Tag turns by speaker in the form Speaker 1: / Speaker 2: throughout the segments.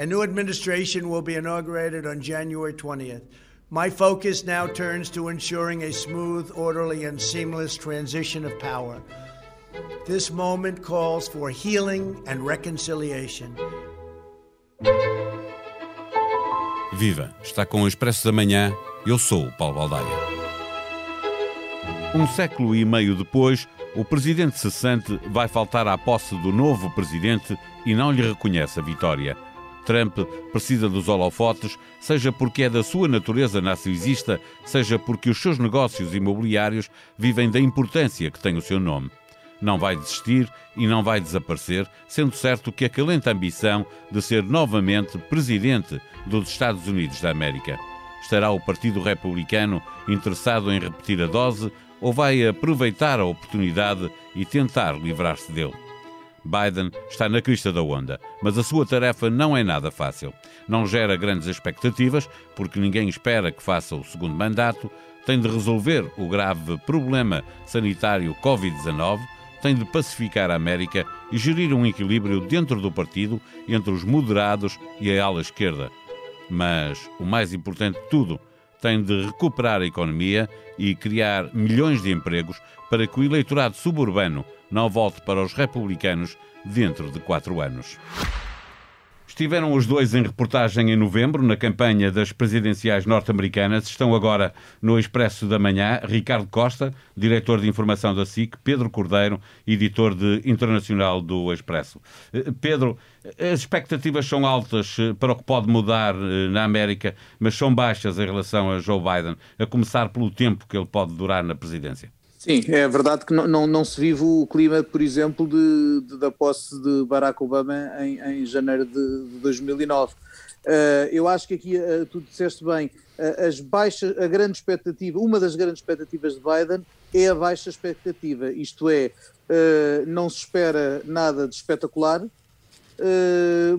Speaker 1: A new administration will be inaugurated on January 20th. My focus now turns to ensuring a smooth, orderly, and seamless transition of power. This moment calls for healing and reconciliation.
Speaker 2: Viva! Está com o Expresso da Manhã. Eu sou o Paulo Baldaia. Um século e meio depois, o presidente cessante vai faltar à posse do novo presidente e não lhe reconhece a vitória. Trump precisa dos holofotes, seja porque é da sua natureza narcisista, seja porque os seus negócios imobiliários vivem da importância que tem o seu nome. Não vai desistir e não vai desaparecer, sendo certo que acalenta a ambição de ser novamente presidente dos Estados Unidos da América. Estará o Partido Republicano interessado em repetir a dose ou vai aproveitar a oportunidade e tentar livrar-se dele? Biden está na crista da onda, mas a sua tarefa não é nada fácil. Não gera grandes expectativas, porque ninguém espera que faça o segundo mandato, tem de resolver o grave problema sanitário Covid-19, tem de pacificar a América e gerir um equilíbrio dentro do partido entre os moderados e a ala esquerda. Mas o mais importante de tudo, tem de recuperar a economia e criar milhões de empregos para que o eleitorado suburbano não volte para os republicanos dentro de quatro anos. Estiveram os dois em reportagem em novembro, na campanha das presidenciais norte-americanas. Estão agora no Expresso da Manhã Ricardo Costa, diretor de informação da SIC, Pedro Cordeiro, editor de internacional do Expresso. Eh, Pedro, as expectativas são altas eh, para o que pode mudar eh, na América, mas são baixas em relação a Joe Biden, a começar pelo tempo que ele pode durar na presidência.
Speaker 3: Sim, é verdade que não, não, não, se vive o clima, por exemplo, de, de da posse de Barack Obama em, em janeiro de, de 2009. Uh, eh, eu acho que aqui uh, tu disseste bem, uh, as baixas, a grande expectativa, uma das grandes expectativas de Biden é a baixa expectativa, isto é, não se espera nada de espetacular,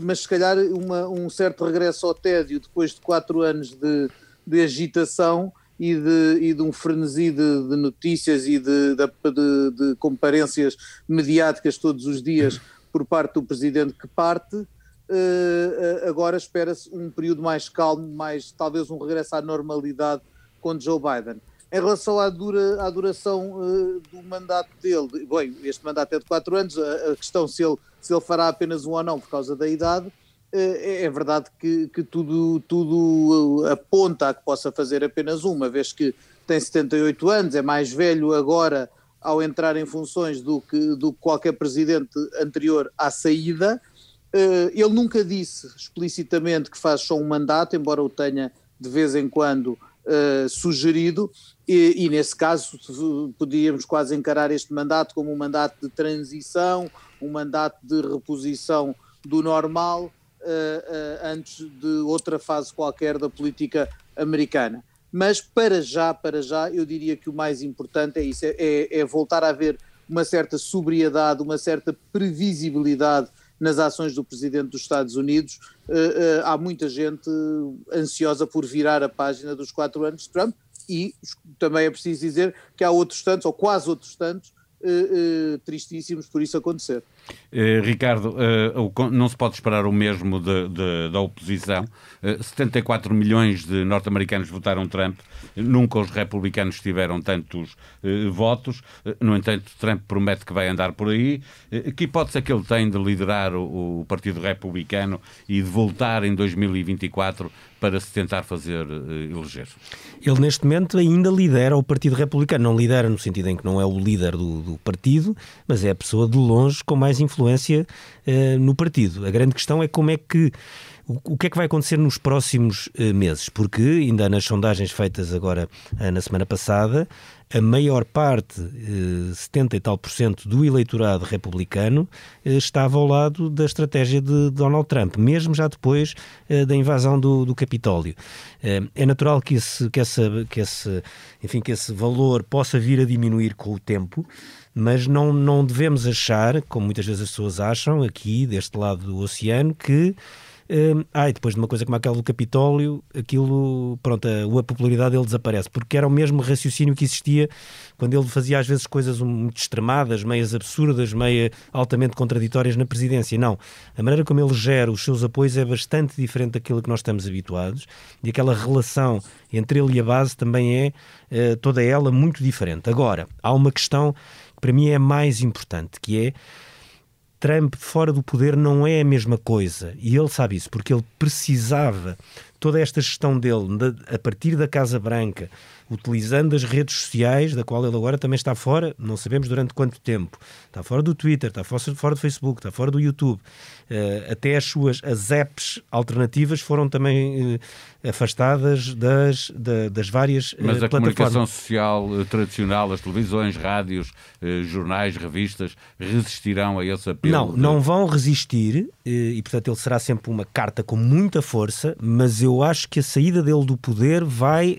Speaker 3: mas se calhar uma, um certo regresso ao tédio depois de quatro anos de, de agitação e de, e de um frenesi de, de notícias e de, de, de, comparências mediáticas todos os dias por parte do presidente que parte. Uh, agora espera-se um período mais calmo, mais talvez um regresso à normalidade com Joe Biden. Em relação à, dura, à duração uh, do mandato dele, bem, este mandato é de quatro anos, a, a questão se ele, se ele fará apenas um ou não por causa da idade, é, é verdade que, que, tudo, tudo aponta a que possa fazer apenas uma, vez que tem 78 anos, é mais velho agora ao entrar em funções do que, do que qualquer presidente anterior à saída. Eh, ele nunca disse explicitamente que faz só um mandato, embora o tenha de vez em quando sugerido, e, e, nesse caso podíamos quase encarar este mandato como um mandato de transição, um mandato de reposição do normal, antes de outra fase qualquer da política americana. Mas para já, para já, eu diria que o mais importante é isso, é, é, é voltar a haver uma certa sobriedade, uma certa previsibilidade nas ações do Presidente dos Estados Unidos. Uh, há muita gente ansiosa por virar a página dos quatro anos de Trump e também é preciso dizer que há outros tantos, ou quase outros tantos, uh, tristíssimos por isso acontecer.
Speaker 2: Uh, Ricardo, não se pode esperar o mesmo de, de, da oposição. Uh, 74 milhões de norte-americanos votaram Trump. Nunca os republicanos tiveram tantos votos. no entanto, Trump promete que vai andar por aí. que hipótese é que ele tem de liderar o, o Partido Republicano e de voltar em 2024 para se tentar fazer eleger?
Speaker 4: Ele, neste momento, ainda lidera o Partido Republicano. Não lidera no sentido em que não é o líder do, do partido, mas é a pessoa de longe com mais influência uh, no partido. A grande questão é como é que o que é que vai acontecer nos próximos uh, meses? Porque, ainda nas sondagens feitas agora uh, na semana passada, a maior parte, 70 e tal por cento do eleitorado republicano, estava ao lado da estratégia de Donald Trump, mesmo já depois da invasão do, do Capitólio. É natural que esse, que, essa, que, esse, enfim, que esse valor possa vir a diminuir com o tempo, mas não, não devemos achar, como muitas vezes as pessoas acham, aqui deste lado do oceano, que Ah, e depois de uma coisa como aquela do Capitólio, aquilo, pronto, a, a popularidade dele desaparece, porque era o mesmo raciocínio que existia quando ele fazia às vezes coisas muito extremadas, meias absurdas, meia altamente contraditórias na presidência. Não. A maneira como ele gera os seus apoios é bastante diferente daquilo que nós estamos habituados e aquela relação entre ele e a base também é uh, toda ela muito diferente. Agora, há uma questão que para mim é mais importante, que é Trump fora do poder não é a mesma coisa. E ele sabe isso, porque ele precisava, toda esta gestão dele, a partir da Casa Branca, utilizando as redes sociais, da qual ele agora também está fora, não sabemos durante quanto tempo. Está fora do Twitter, está fora do Facebook, está fora do YouTube. Uh, até as suas as apps alternativas foram também uh, afastadas das, da, das várias uh,
Speaker 2: Mas
Speaker 4: a
Speaker 2: comunicação social tradicional, as televisões, rádios, jornais, revistas, resistirão a esse apelo?
Speaker 4: Não, de... não vão resistir e, portanto, ele será sempre uma carta com muita força, mas eu acho que a saída dele do poder vai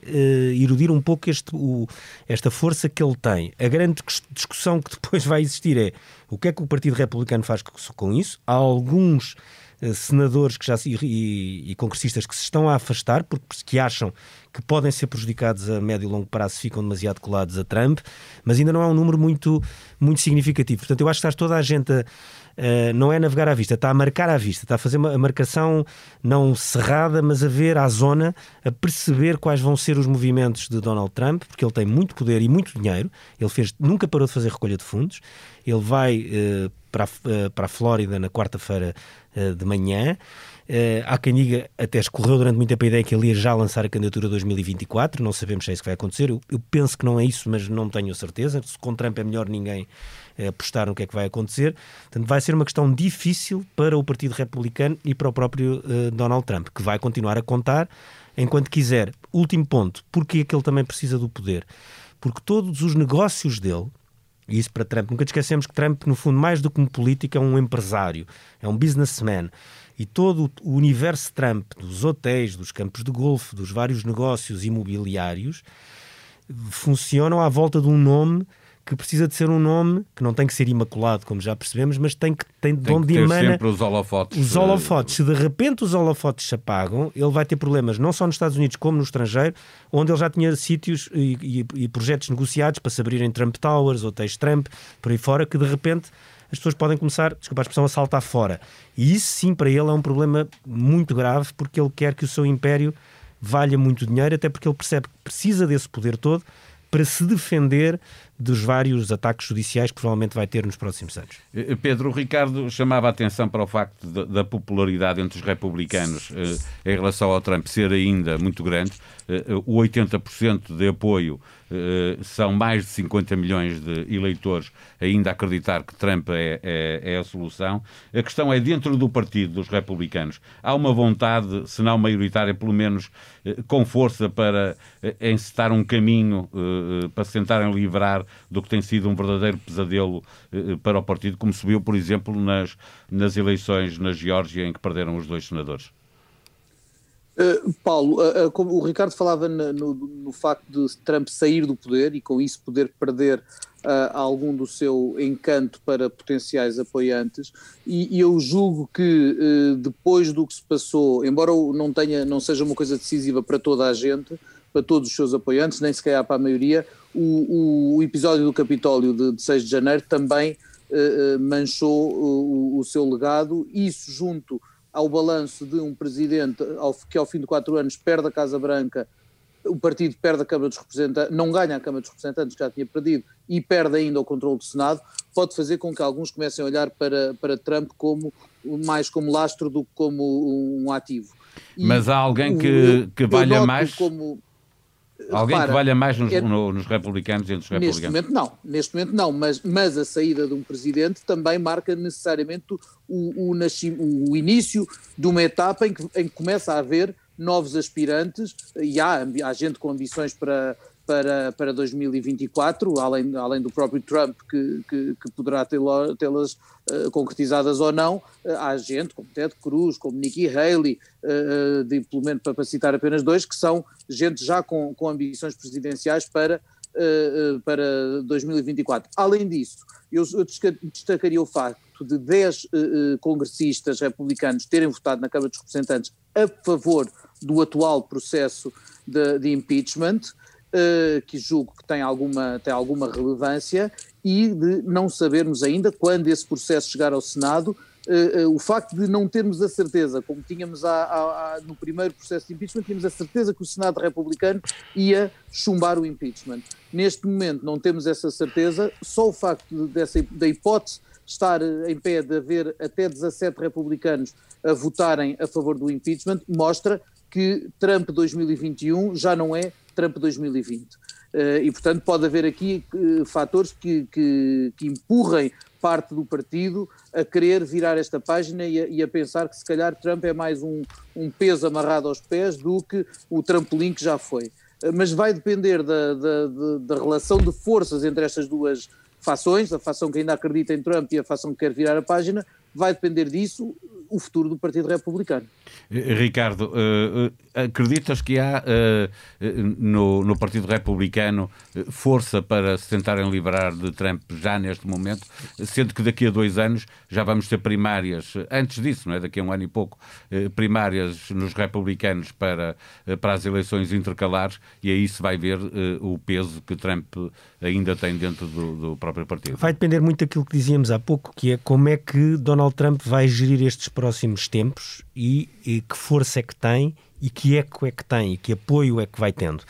Speaker 4: erudir um pouco este, o, esta força que ele tem. A grande discussão que depois vai existir é o que é que o Partido Republicano faz com isso? Há alguns uh, senadores que já, e, e, congressistas que se estão a afastar porque que acham que podem ser prejudicados a médio e longo prazo se ficam demasiado colados a Trump, mas ainda não é um número muito, muito significativo. Portanto, eu acho que está toda a gente a Uh, não é navegar à vista, está a marcar à vista, está a fazer uma a marcação não cerrada, mas a ver à zona, a perceber quais vão ser os movimentos de Donald Trump, porque ele tem muito poder e muito dinheiro. Ele fez, nunca parou de fazer recolha de fundos. Ele vai uh, para, a, uh, para a Flórida na quarta-feira de manhã. Uh, há quem diga, até escorreu durante muito tempo a ideia que ele ia já lançar a candidatura 2024, não sabemos se é isso que vai acontecer. Eu, eu penso que não é isso, mas não tenho certeza. Se com Trump é melhor ninguém apostar no que é que vai acontecer. Portanto, vai ser uma questão difícil para o Partido Republicano e para o próprio uh, Donald Trump, que vai continuar a contar enquanto quiser. Último ponto, porque é que ele também precisa do poder? Porque todos os negócios dele, e isso para Trump, nunca esquecemos que Trump, no fundo, mais do que um político, é um empresário, é um businessman e todo o universo Trump, dos hotéis, dos campos de golfe, dos vários negócios imobiliários, funcionam à volta de um nome que precisa de ser um nome que não tem que ser imaculado, como já percebemos, mas tem que tem de onde emana
Speaker 2: sempre os holofotes.
Speaker 4: Os holofotes. Se de repente os holofotes se apagam, ele vai ter problemas não só nos Estados Unidos como no estrangeiro, onde ele já tinha sítios e, e, e projetos negociados para se abrirem Trump Towers, hotéis Trump, por aí fora, que de repente as pessoas podem começar, desculpa a expressão, a saltar fora. E isso sim para ele é um problema muito grave porque ele quer que o seu império valha muito dinheiro, até porque ele percebe que precisa desse poder todo para se defender dos vários ataques judiciais que provavelmente vai ter nos próximos anos.
Speaker 2: Eh, eh, Pedro, o Ricardo chamava a atenção para o facto de, da popularidade entre os republicanos eh, em relação ao Trump ser ainda muito grande. Eh, o 80% de apoio eh, são mais de 50 milhões de eleitores ainda a acreditar que Trump é, é, é, a solução. A questão é, dentro do partido dos republicanos, há uma vontade, se não maioritária, pelo menos eh, com força para encetar um caminho para se tentarem livrar do que tem sido um verdadeiro pesadelo para o partido, como se viu, por exemplo, nas, nas eleições na Geórgia, em que perderam os dois senadores.
Speaker 3: Uh, Paulo, uh, uh, como o Ricardo falava no, no, no, facto de Trump sair do poder e com isso poder perder algum do seu encanto para potenciais apoiantes, e, e eu julgo que depois do que se passou, embora não, tenha, não seja uma coisa decisiva para toda a gente, para todos os seus apoiantes, nem sequer para a maioria, o, o episódio do Capitólio de, de 6 de janeiro também manchou o, o seu legado, isso junto ao balanço de um presidente ao, que ao fim de quatro anos perde a Casa Branca, o partido perde a Câmara dos Representantes, não ganha a Câmara dos Representantes, que já tinha perdido, e perde ainda o controle do Senado, pode fazer com que alguns comecem a olhar para, para Trump como mais como lastro do que como um ativo.
Speaker 2: E Mas há alguém que, que valha mais? Como, Alguém Repara, que valha mais nos, é, nos republicanos entre os republicanos?
Speaker 3: Neste momento não, neste momento não, mas, mas a saída de um presidente também marca necessariamente o, o, o início de uma etapa em que, em que começa a haver novos aspirantes e há, há gente com ambições para, para, para 2024, além, além do próprio Trump, que, que, que poderá tê-las uh, concretizadas ou não, uh, há gente como Ted Cruz, como Nikki Haley, uh, de, pelo menos para citar apenas dois, que são gente já com, com ambições presidenciais para, para 2024. Além disso, eu, eu destacaria o facto de 10 uh, congressistas republicanos terem votado na Câmara dos Representantes a favor do atual processo de, de impeachment, que julgo que tem alguma, tem alguma relevância, e de não sabermos ainda quando esse processo chegar ao Senado. Uh, uh, o facto de não termos a certeza, como tínhamos a, no primeiro processo de impeachment, tínhamos a certeza que o Senado republicano ia chumbar o impeachment. Neste momento não temos essa certeza, só o facto de, dessa, da hipótese estar em pé de haver até 17 republicanos a votarem a favor do impeachment mostra que Trump 2021 já não é Trump 2020. Uh, e, portanto, pode haver aqui uh, fatores que, que, que, empurrem parte do partido a querer virar esta página e a, e a pensar que, se calhar, Trump é mais um, um, peso amarrado aos pés do que o trampolim que já foi. Uh, mas vai depender da, da, da, relação de forças entre estas duas fações, a fação que ainda acredita em Trump e a fação que quer virar a página, vai depender disso o futuro do Partido Republicano.
Speaker 2: Eh, Ricardo, uh, acreditas que há no, no, Partido Republicano força para se tentarem liberar de Trump já neste momento, sendo que daqui a dois anos já vamos ter primárias, antes disso, não é? daqui a um ano e pouco, primárias nos republicanos para, para as eleições intercalares e aí se vai ver o peso que Trump ainda tem dentro do, do próprio partido.
Speaker 4: Vai depender muito daquilo que dizíamos há pouco, que é como é que Donald Trump vai gerir estes próximos tempos e, e, que força é que tem e que eco é que tem e que apoio é que vai tendo.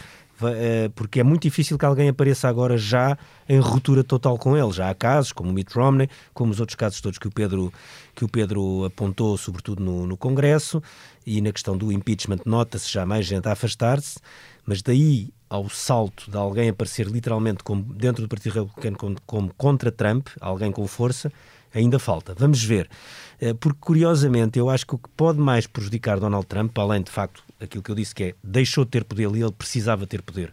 Speaker 4: Eh, porque é muito difícil que alguém apareça agora já em ruptura total com ele. Já há casos, como o Mitt Romney, como os outros casos todos que o Pedro, que o Pedro apontou, sobretudo no, no Congresso, e na questão do impeachment nota-se já mais gente a afastar-se, mas daí ao salto de alguém aparecer literalmente como, dentro do Partido Republicano como, como contra Trump, alguém com força, ainda falta. Vamos ver. Eh, porque, curiosamente, eu acho que o que pode mais prejudicar Donald Trump, além de facto aquilo que eu disse que é deixou de ter poder ali, ele precisava ter poder,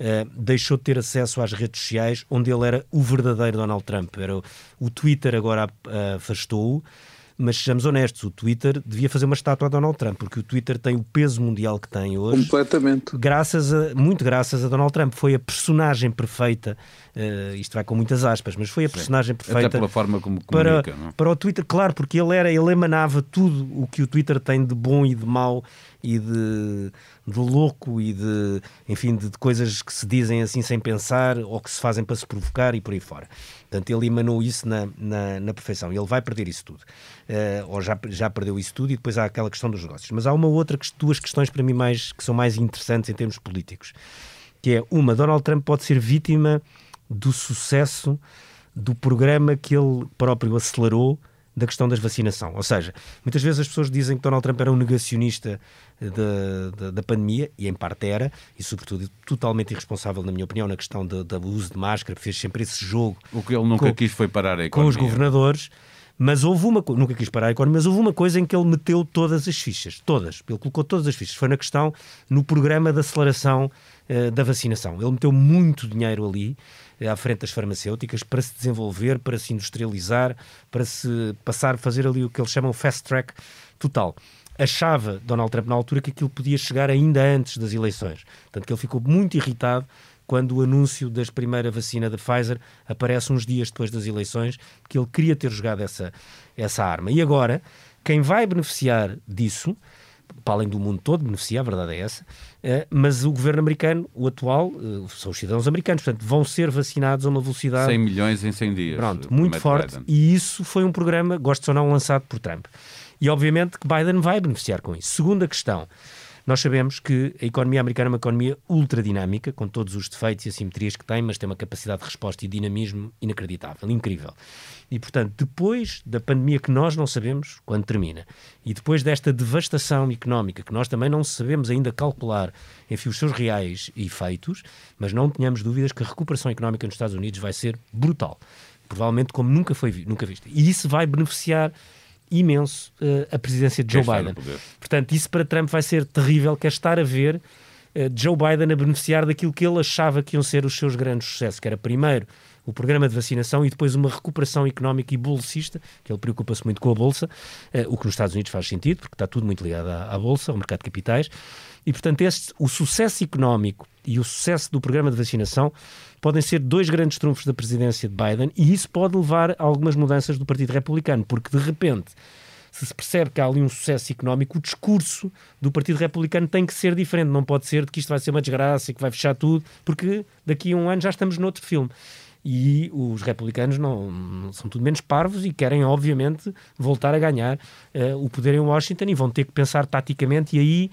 Speaker 4: uh, deixou de ter acesso às redes sociais, onde ele era o verdadeiro Donald Trump. Era o, o Twitter agora afastou-o mas sejamos honestos, o Twitter devia fazer uma estátua a Donald Trump, porque o Twitter tem o peso mundial que tem hoje.
Speaker 3: Completamente.
Speaker 4: Graças a, muito graças a Donald Trump. Foi a personagem perfeita, uh, isto vai com muitas aspas, mas foi a personagem perfeita.
Speaker 2: Até pela forma como comunica,
Speaker 4: para, não? É? para o Twitter, claro, porque ele era, ele emanava tudo o que o Twitter tem de bom e de mau e de, de louco e de, enfim, de, de, coisas que se dizem assim sem pensar ou que se fazem para se provocar e por aí fora. Portanto, ele emanou isso na, na, na perfeição. Ele vai perder isso tudo. Uh, ou já, já perdeu isso tudo e depois há aquela questão dos negócios. Mas há uma outra, duas questões para mim mais, que são mais interessantes em termos políticos. Que é, uma, Donald Trump pode ser vítima do sucesso do programa que ele próprio acelerou da questão da vacinação. Ou seja, muitas vezes as pessoas dizem que Donald Trump era um negacionista da, da, da pandemia, e em parte era, e sobretudo totalmente irresponsável, na minha opinião, na questão do uso de máscara, fez sempre esse jogo.
Speaker 2: O que ele nunca
Speaker 4: com,
Speaker 2: quis foi parar a economia.
Speaker 4: Com os governadores. Mas houve uma nunca quis parar a economia, mas houve uma coisa em que ele meteu todas as fichas, todas. Ele colocou todas as fichas. Foi na questão no programa de aceleração uh, da vacinação. Ele meteu muito dinheiro ali à frente das farmacêuticas para se desenvolver, para se industrializar, para se passar a fazer ali o que eles chamam fast track total. Achava Donald Trump na altura que aquilo podia chegar ainda antes das eleições. Portanto, que ele ficou muito irritado quando o anúncio da primeira vacina da Pfizer aparece uns dias depois das eleições, que ele queria ter jogado essa, essa arma. E agora, quem vai beneficiar disso para além do mundo todo, beneficia, a verdade é essa, eh, mas o governo americano, o atual, eh, são os cidadãos americanos, portanto, vão ser vacinados a uma velocidade...
Speaker 2: 100 milhões em 100 dias.
Speaker 4: Pronto, muito forte, Biden. e isso foi um programa, gosto ou não, lançado por Trump. E obviamente que Biden vai beneficiar com isso. Segunda questão, nós sabemos que a economia americana é uma economia ultradinâmica, com todos os defeitos e assimetrias que tem, mas tem uma capacidade de resposta e dinamismo inacreditável, incrível. E, portanto, depois da pandemia que nós não sabemos quando termina, e depois desta devastação económica que nós também não sabemos ainda calcular, enfim, os seus reais efeitos, mas não tenhamos dúvidas que a recuperação económica nos Estados Unidos vai ser brutal. Provavelmente como nunca foi nunca vista. E isso vai beneficiar imenso uh, a presidência de Joe Biden. Portanto, isso para Trump vai ser terrível, que é estar a ver uh, Joe Biden a beneficiar daquilo que ele achava que iam ser os seus grandes sucessos, que era primeiro o programa de vacinação e depois uma recuperação económica e bolsista, que ele preocupa-se muito com a Bolsa, uh, o que nos Estados Unidos faz sentido, porque está tudo muito ligado à, à Bolsa, ao mercado de capitais, e portanto este, o sucesso económico e o sucesso do programa de vacinação podem ser dois grandes trunfos da presidência de Biden e isso pode levar a algumas mudanças do Partido Republicano, porque de repente se se percebe que há ali um sucesso económico, o discurso do Partido Republicano tem que ser diferente. Não pode ser de que isto vai ser uma desgraça e que vai fechar tudo, porque daqui a um ano já estamos noutro filme. E os republicanos não, são tudo menos parvos e querem, obviamente, voltar a ganhar uh, o poder em Washington e vão ter que pensar taticamente e aí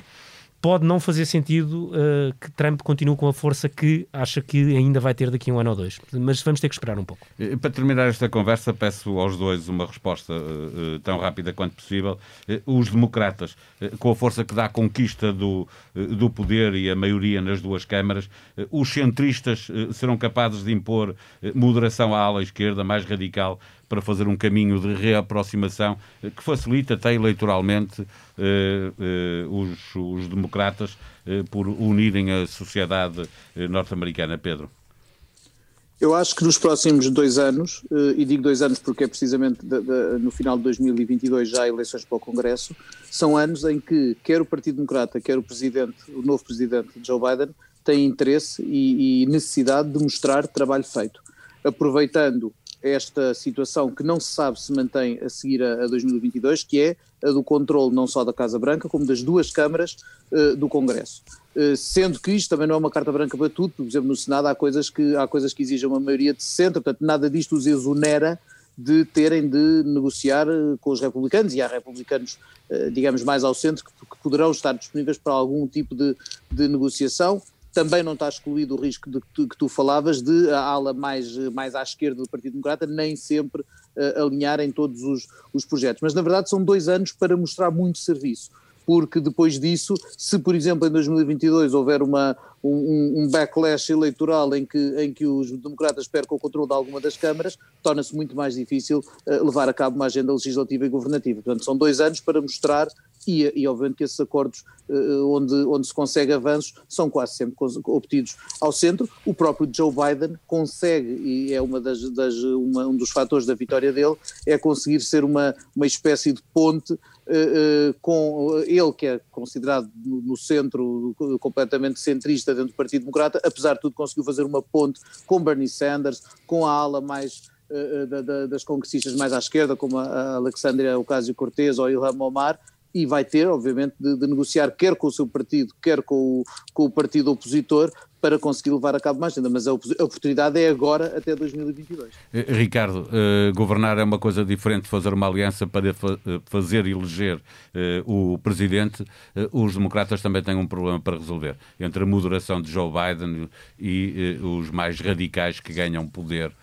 Speaker 4: pode não fazer sentido uh, que Trump continue com a força que acha que ainda vai ter daqui a um ano ou dois. Mas vamos ter que esperar um pouco.
Speaker 2: Para terminar esta conversa, peço aos dois uma resposta uh, tão rápida quanto possível. Uh, os democratas, com a força que dá a conquista do, do poder e a maioria nas duas câmaras, os centristas serão capazes de impor moderação à ala esquerda mais radical para fazer um caminho de reaproximação que facilita até eleitoralmente eh, eh, os, os, democratas eh, por unirem a sociedade norte-americana. Pedro.
Speaker 3: Eu acho que nos próximos dois anos, e digo dois anos porque é precisamente no final de 2022 já há eleições para o Congresso, são anos em que quer o Partido Democrata, quer o presidente, o novo presidente Joe Biden, têm interesse e, e necessidade de mostrar trabalho feito, aproveitando esta situação que não se sabe se mantém a seguir a, a 2022, que é a do controle não só da Casa Branca, como das duas câmaras uh, do Congresso. Uh, sendo que isto também não é uma carta branca para tudo, por exemplo, no Senado há coisas que, há coisas que exigem uma maioria de 60, portanto nada disto os exonera de terem de negociar eh, com os republicanos, e há republicanos, digamos, mais ao centro, que poderão estar disponíveis para algum tipo de, de negociação também não está excluído o risco de, de, que tu falavas de a ala mais, mais à esquerda do Partido Democrata nem sempre uh, alinhar em todos os, os projetos. Mas na verdade são dois anos para mostrar muito serviço porque depois disso, se por exemplo em 2022 houver uma, um, um, backlash eleitoral em que, em que os democratas percam o controle de alguma das câmaras, torna-se muito mais difícil uh, levar a cabo uma agenda legislativa e governativa. Portanto, são dois anos para mostrar e, e obviamente que esses acordos uh, onde, onde se consegue avanços são quase sempre obtidos ao centro. O próprio Joe Biden consegue, e é uma das, das uma, um dos fatores da vitória dele, é conseguir ser uma, uma espécie de ponte com ele que é considerado no, centro completamente centrista dentro do Partido Democrata, apesar de tudo conseguiu fazer uma ponte com Bernie Sanders, com a ala mais da, da, das congressistas mais à esquerda, como a Alexandria Ocasio-Cortez ou Ilham Omar, e vai ter, obviamente, de, de, negociar quer com o seu partido, quer com o, com o partido opositor, para conseguir levar a cabo mais ainda, mas a oportunidade é agora até 2022.
Speaker 2: Eh, Ricardo, uh, governar é uma coisa diferente de fazer uma aliança para fa eh, fazer eleger o presidente. Os democratas também têm um problema para resolver entre a moderação de Joe Biden e os mais radicais que ganham poder eh,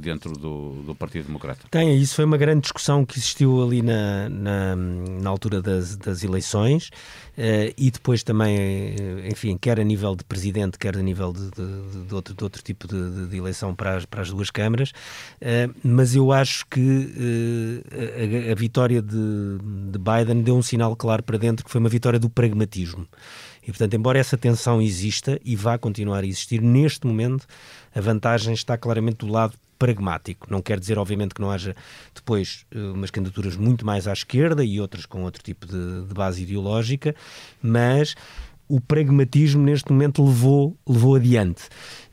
Speaker 2: dentro do, do, Partido Democrata.
Speaker 4: Tem, isso foi uma grande discussão que existiu ali na, na, na altura das, das eleições uh, e depois também, eh, enfim, quer a nível de presidente, quer a nível de, de, de outro, de outro tipo de, eleição para as, para as duas câmaras, mas eu acho que a, a, vitória de, de Biden deu um sinal claro para dentro que foi uma vitória do pragmatismo. E, portanto, embora essa tensão exista e vá continuar a existir, neste momento a vantagem está claramente do lado pragmático. Não quer dizer, obviamente, que não haja depois eh, umas candidaturas muito mais à esquerda e outras com outro tipo de, de base ideológica, mas o pragmatismo neste momento levou, levou adiante.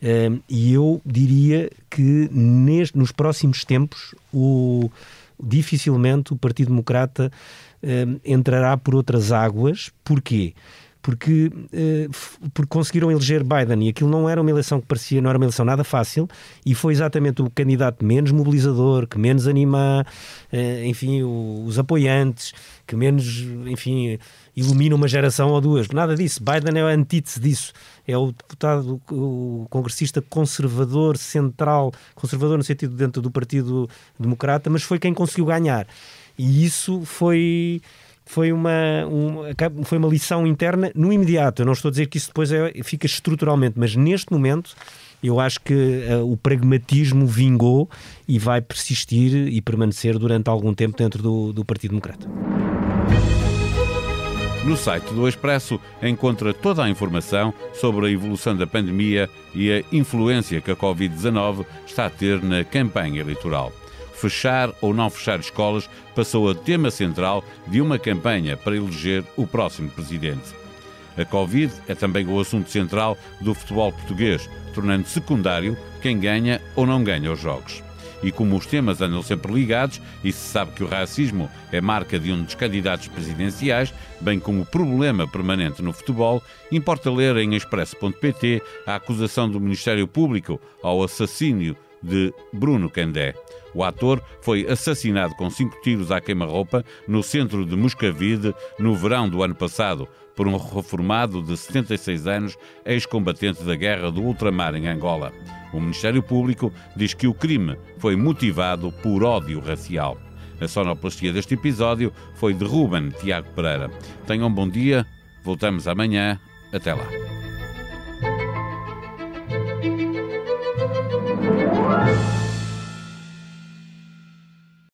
Speaker 4: Uh, e eu diria que neste, nos próximos tempos o, dificilmente o Partido Democrata uh, entrará por outras águas. Porquê? porque, uh, porque conseguiram eleger Biden e aquilo não era uma eleição que parecia, não era uma eleição nada fácil e foi exatamente o candidato menos mobilizador, que menos anima, uh, enfim, os apoiantes, que menos, enfim, ilumina uma geração ou duas. Nada disso. Biden é a antítese disso. É o deputado, o congressista conservador, central, conservador no sentido dentro do Partido Democrata, mas foi quem conseguiu ganhar. E isso foi foi uma, um, foi uma lição interna no imediato. Eu não estou a dizer que isso depois é, fica estruturalmente, mas neste momento eu acho que uh, o pragmatismo vingou e vai persistir e permanecer durante algum tempo dentro do, do Partido Democrata.
Speaker 2: No site do Expresso encontra toda a informação sobre a evolução da pandemia e a influência que a Covid-19 está a ter na campanha eleitoral. Fechar ou não fechar escolas passou a tema central de uma campanha para eleger o próximo presidente. A Covid é também o assunto central do futebol português, tornando secundário quem ganha ou não ganha os jogos. E como os temas andam sempre ligados, e se sabe que o racismo é marca de um dos candidatos presidenciais, bem como o problema permanente no futebol, importa ler em expresso.pt a acusação do Ministério Público ao assassínio de Bruno Candé. O ator foi assassinado com cinco tiros à queima-roupa no centro de Moscavide no verão do ano passado por um reformado de 76 anos, ex-combatente da guerra do ultramar em Angola. O Ministério Público diz que o crime foi motivado por ódio racial. A sonoplastia deste episódio foi de Ruben Tiago Pereira. Tenham um bom dia, voltamos amanhã. Até lá.